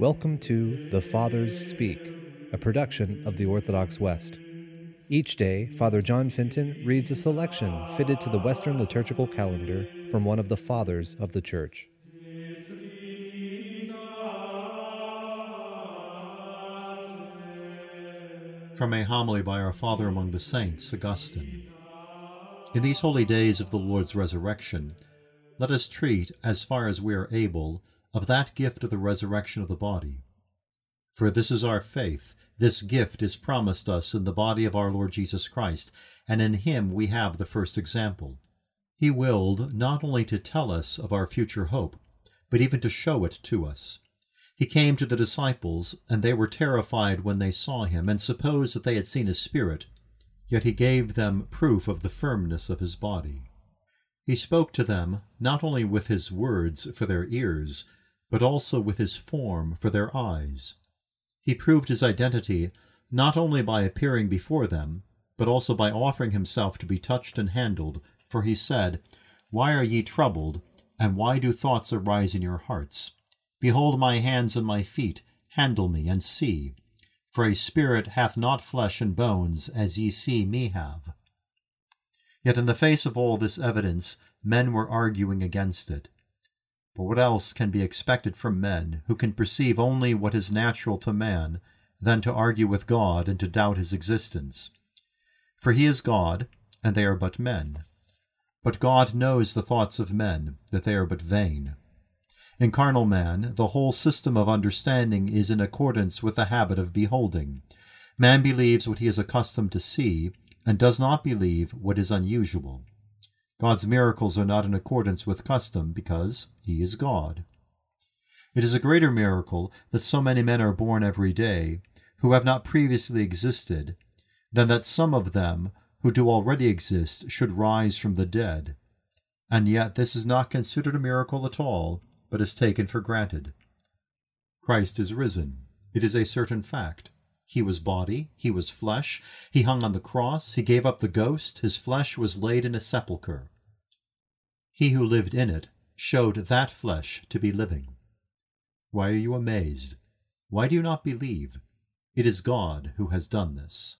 Welcome to The Fathers Speak, a production of the Orthodox West. Each day, Father John Fenton reads a selection fitted to the Western liturgical calendar from one of the Fathers of the Church. From a homily by our Father among the Saints, Augustine. In these holy days of the Lord's resurrection, let us treat, as far as we are able, of that gift of the resurrection of the body. For this is our faith. This gift is promised us in the body of our Lord Jesus Christ, and in him we have the first example. He willed not only to tell us of our future hope, but even to show it to us. He came to the disciples, and they were terrified when they saw him, and supposed that they had seen a spirit. Yet he gave them proof of the firmness of his body. He spoke to them not only with his words for their ears, but also with his form for their eyes. He proved his identity not only by appearing before them, but also by offering himself to be touched and handled, for he said, Why are ye troubled, and why do thoughts arise in your hearts? Behold my hands and my feet, handle me, and see. For a spirit hath not flesh and bones, as ye see me have. Yet in the face of all this evidence, men were arguing against it. But what else can be expected from men who can perceive only what is natural to man than to argue with God and to doubt his existence? For he is God, and they are but men. But God knows the thoughts of men, that they are but vain. In carnal man, the whole system of understanding is in accordance with the habit of beholding. Man believes what he is accustomed to see, and does not believe what is unusual. God's miracles are not in accordance with custom because he is God. It is a greater miracle that so many men are born every day who have not previously existed than that some of them who do already exist should rise from the dead. And yet this is not considered a miracle at all, but is taken for granted. Christ is risen. It is a certain fact. He was body, he was flesh, he hung on the cross, he gave up the ghost, his flesh was laid in a sepulchre. He who lived in it showed that flesh to be living. Why are you amazed? Why do you not believe? It is God who has done this.